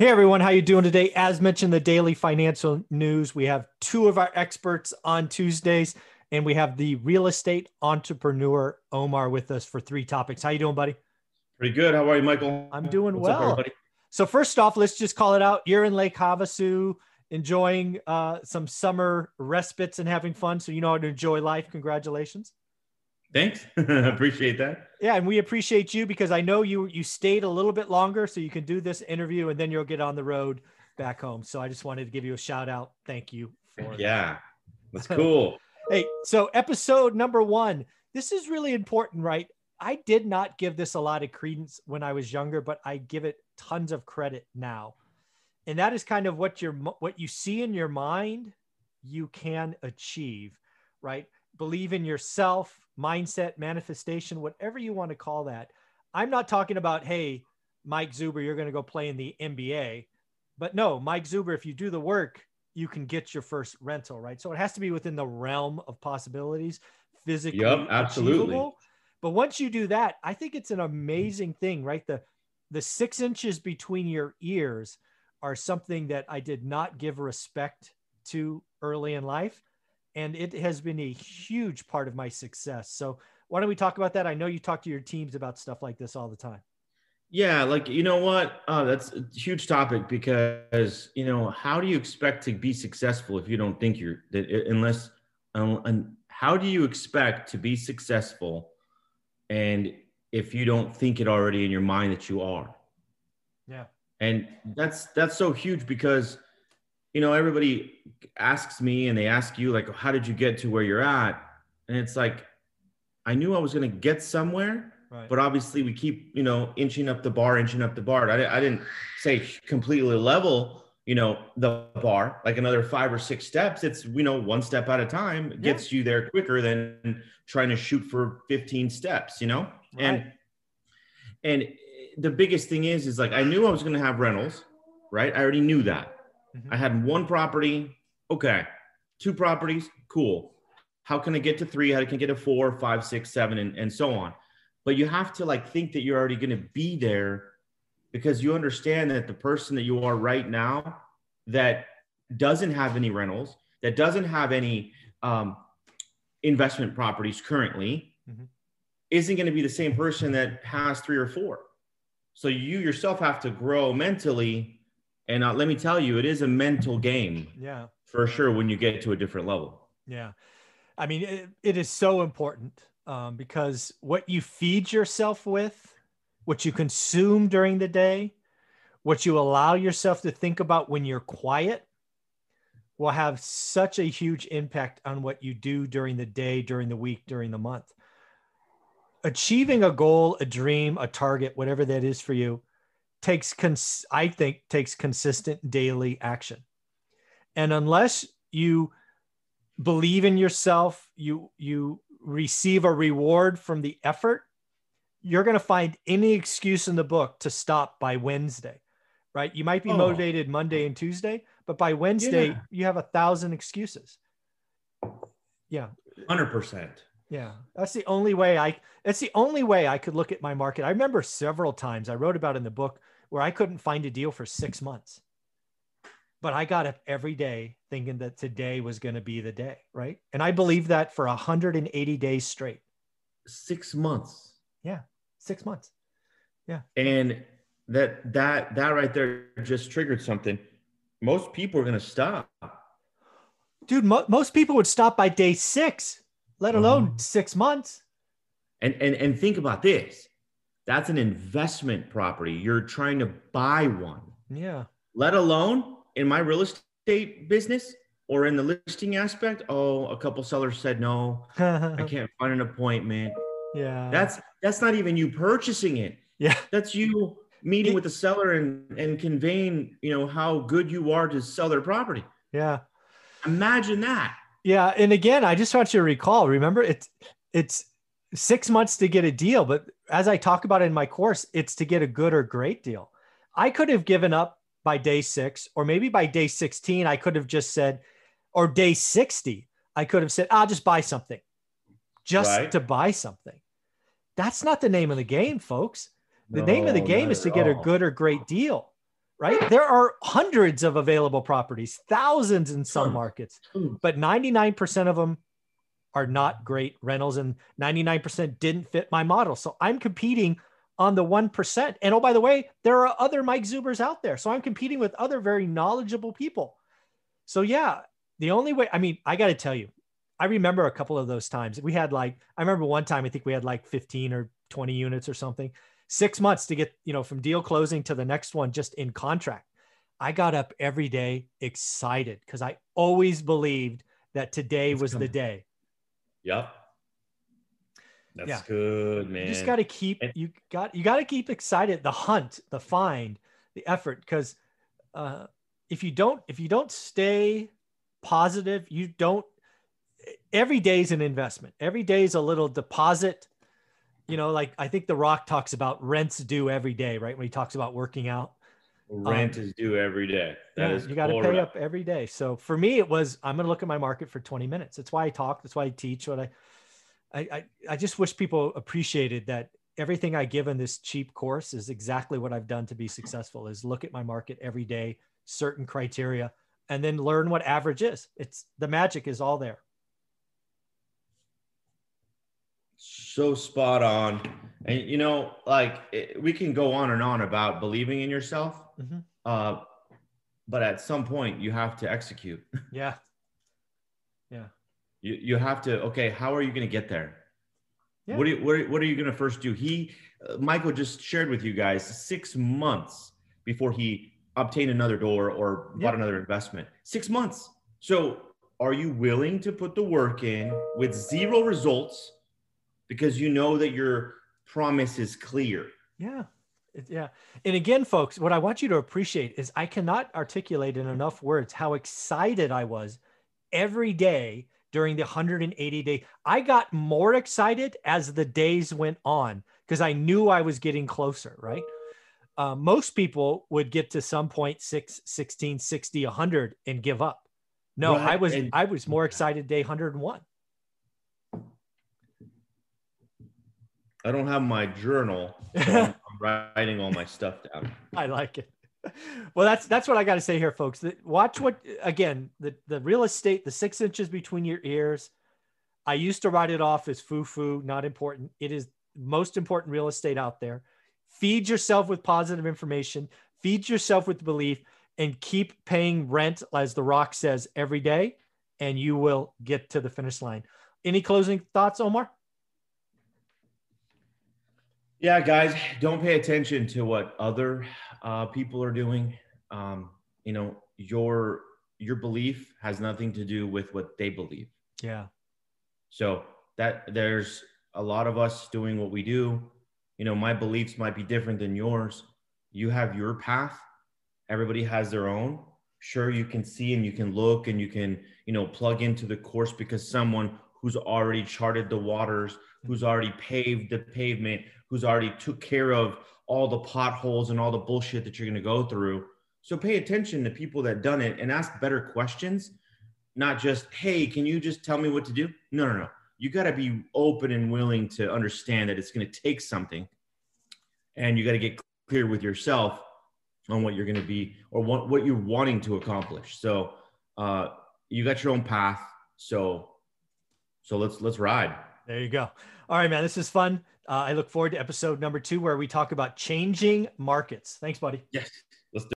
Hey everyone, how you doing today? As mentioned, the daily financial news. We have two of our experts on Tuesdays, and we have the real estate entrepreneur Omar with us for three topics. How you doing, buddy? Pretty good. How are you, Michael? I'm doing What's well. everybody? so first off, let's just call it out. You're in Lake Havasu, enjoying uh, some summer respites and having fun. So you know how to enjoy life. Congratulations. Thanks. Appreciate that. Yeah, and we appreciate you because I know you you stayed a little bit longer, so you can do this interview and then you'll get on the road back home. So I just wanted to give you a shout out. Thank you for that. Yeah, that's cool. Hey, so episode number one. This is really important, right? I did not give this a lot of credence when I was younger, but I give it tons of credit now. And that is kind of what your what you see in your mind, you can achieve, right? Believe in yourself, mindset, manifestation, whatever you want to call that. I'm not talking about, hey, Mike Zuber, you're going to go play in the NBA. But no, Mike Zuber, if you do the work, you can get your first rental, right? So it has to be within the realm of possibilities, physically. Yup, absolutely. achievable. But once you do that, I think it's an amazing thing, right? The the six inches between your ears are something that I did not give respect to early in life. And it has been a huge part of my success. So why don't we talk about that? I know you talk to your teams about stuff like this all the time. Yeah, like you know what? Uh, that's a huge topic because you know how do you expect to be successful if you don't think you're that unless um, and how do you expect to be successful and if you don't think it already in your mind that you are? Yeah. and that's that's so huge because you know everybody asks me and they ask you like how did you get to where you're at? And it's like i knew i was going to get somewhere Right. but obviously we keep you know inching up the bar inching up the bar. I, I didn't say completely level you know the bar like another five or six steps. It's you know one step at a time. It gets you there quicker than trying to shoot for 15 steps you know? And and the biggest thing is is like i knew i was going to have rentals right? I already knew that Mhm. i had one property. Okay. Two properties. Cool. How can i get to three? How can i get to four five six seven and, and so on? But you have to like think that you're already going to be there because you understand that the person that you are right now that doesn't have any rentals that doesn't have any um, investment properties currently Mhm. isn't going to be the same person that has three or four. So you yourself have to grow mentally and uh, let me tell you it is a mental game Yeah. for sure when you get to a different level Yeah. I mean, it, it is so important um, because what you feed yourself with, what you consume during the day, what you allow yourself to think about when you're quiet will have such a huge impact on what you do during the day, during the week, during the month. Achieving a goal, a dream, a target, whatever that is for you, takes, cons- I think, takes consistent daily action. And unless you believe in yourself you you receive a reward from the effort you're going to find any excuse in the book to stop by wednesday right you might be Oh. motivated monday and tuesday but by wednesday Yeah. you have a thousand excuses yeah 100% yeah that's the only way i that's the only way i could look at my market i remember several times i wrote about in the book where i couldn't find a deal for six months. But i got up every day thinking that today was going to be the day right? And i believed that for 180 days straight. Six months. Yeah, six months. Yeah. and that that that right there just triggered something. Most people are going to stop. Dude mo- most people would stop by day six let alone Mhm. six months. And and and think about this that's an investment property. You're trying to buy one. Yeah. Let alone in my real estate business or in the listing aspect. Oh a couple sellers said no. I can't find an appointment. Yeah. That's that's not even you purchasing it. Yeah. That's you meeting with the seller and and conveying you know how good you are to sell their property. Yeah. Imagine that. Yeah, and again, I just want you to recall. Remember, it's it's six months to get a deal, but as I talk about in my course, it's to get a good or great deal. I could have given up by day six, or maybe by day sixteen, I could have just said, or day sixty, I could have said, "I'll just buy something," just Right. to buy something. That's not the name of the game, folks. The name of the game is to get a good or great deal, right? There are hundreds of available properties, thousands in some markets, but 99% of them are not great rentals and 99% didn't fit my model. So I'm competing on the 1%. And oh, by the way, there are other Mike Zubers out there. So I'm competing with other very knowledgeable people. So yeah, the only way, I mean, I got to tell you, I remember a couple of those times. We had like, I remember one time, I think we had like 15 or 20 units or something, six months to get, you know, from deal closing to the next one just in contract. I got up every day excited because I always believed that today was the day. Yep. That's yeah. good, man. You just got to keep you got you got to keep excited. The hunt, the find, the effort, because uh, if you don't if you don't stay positive, you don't. Every day is an investment. Every day is a little deposit. You know, like I think The Rock talks about rents due every day, right? When he talks about working out. Rent um, is due every day. That yeah, you got to pay up every day. So for me, it was I'm going to look at my market for 20 minutes. That's why I talk. That's why I teach. What I, I, I, I just wish people appreciated that everything I give in this cheap course is exactly what I've done to be successful. Is look at my market every day, certain criteria, and then learn what average is. It's the magic is all there. So spot on. And you know, like it, we can go on and on about believing in yourself, mm-hmm. uh, but at some point you have to execute. Yeah. Yeah. You you have to. Okay, how are you going to get there? Yeah. What, are you, what, are, what are you going to first do? He, uh, Michael, just shared with you guys six months before he obtained another door or bought another investment. Six months. So, are you willing to put the work in with zero results because you know that your promise is clear. Yeah. Yeah. And again, folks, what I want you to appreciate is I cannot articulate in enough words how excited I was every day during the 180 day. I got more excited as the days went on because I knew I was getting closer, right? Uh, most people would get to some point 6, 16, 60, 100 and give up. No, right. I was and- I was more excited day 101. I don't have my journal. So I'm, writing all my stuff down. I like it. Well, that's that's what I got to say here, folks. Watch what again the the real estate, the six inches between your ears. I used to write it off as foo foo, not important. It is most important real estate out there. Feed yourself with positive information. Feed yourself with belief, and keep paying rent, as The Rock says, every day, and you will get to the finish line. Any closing thoughts, Omar? Yeah, guys, don't pay attention to what other uh, people are doing. Um, you know, your your belief has nothing to do with what they believe. Yeah. So that there's a lot of us doing what we do. You know, my beliefs might be different than yours. You have your path. Everybody has their own. Sure, you can see and you can look and you can, you know, plug into the course because someone who's already charted the waters, who's already paved the pavement, who's already took care of all the potholes and all the bullshit that you're going to go through. So pay attention to people that done it and ask better questions, not just, "Hey, can you just tell me what to do?" No, no, no. You got to be open and willing to understand that it's going to take something. And you got to get clear with yourself on what you're going to be or what, what you're wanting to accomplish. So, uh, you got your own path. So, so let's let's ride. There you go. All right, man. This is fun. Uh, I look forward to episode number two where we talk about changing markets. Thanks, buddy. Yes.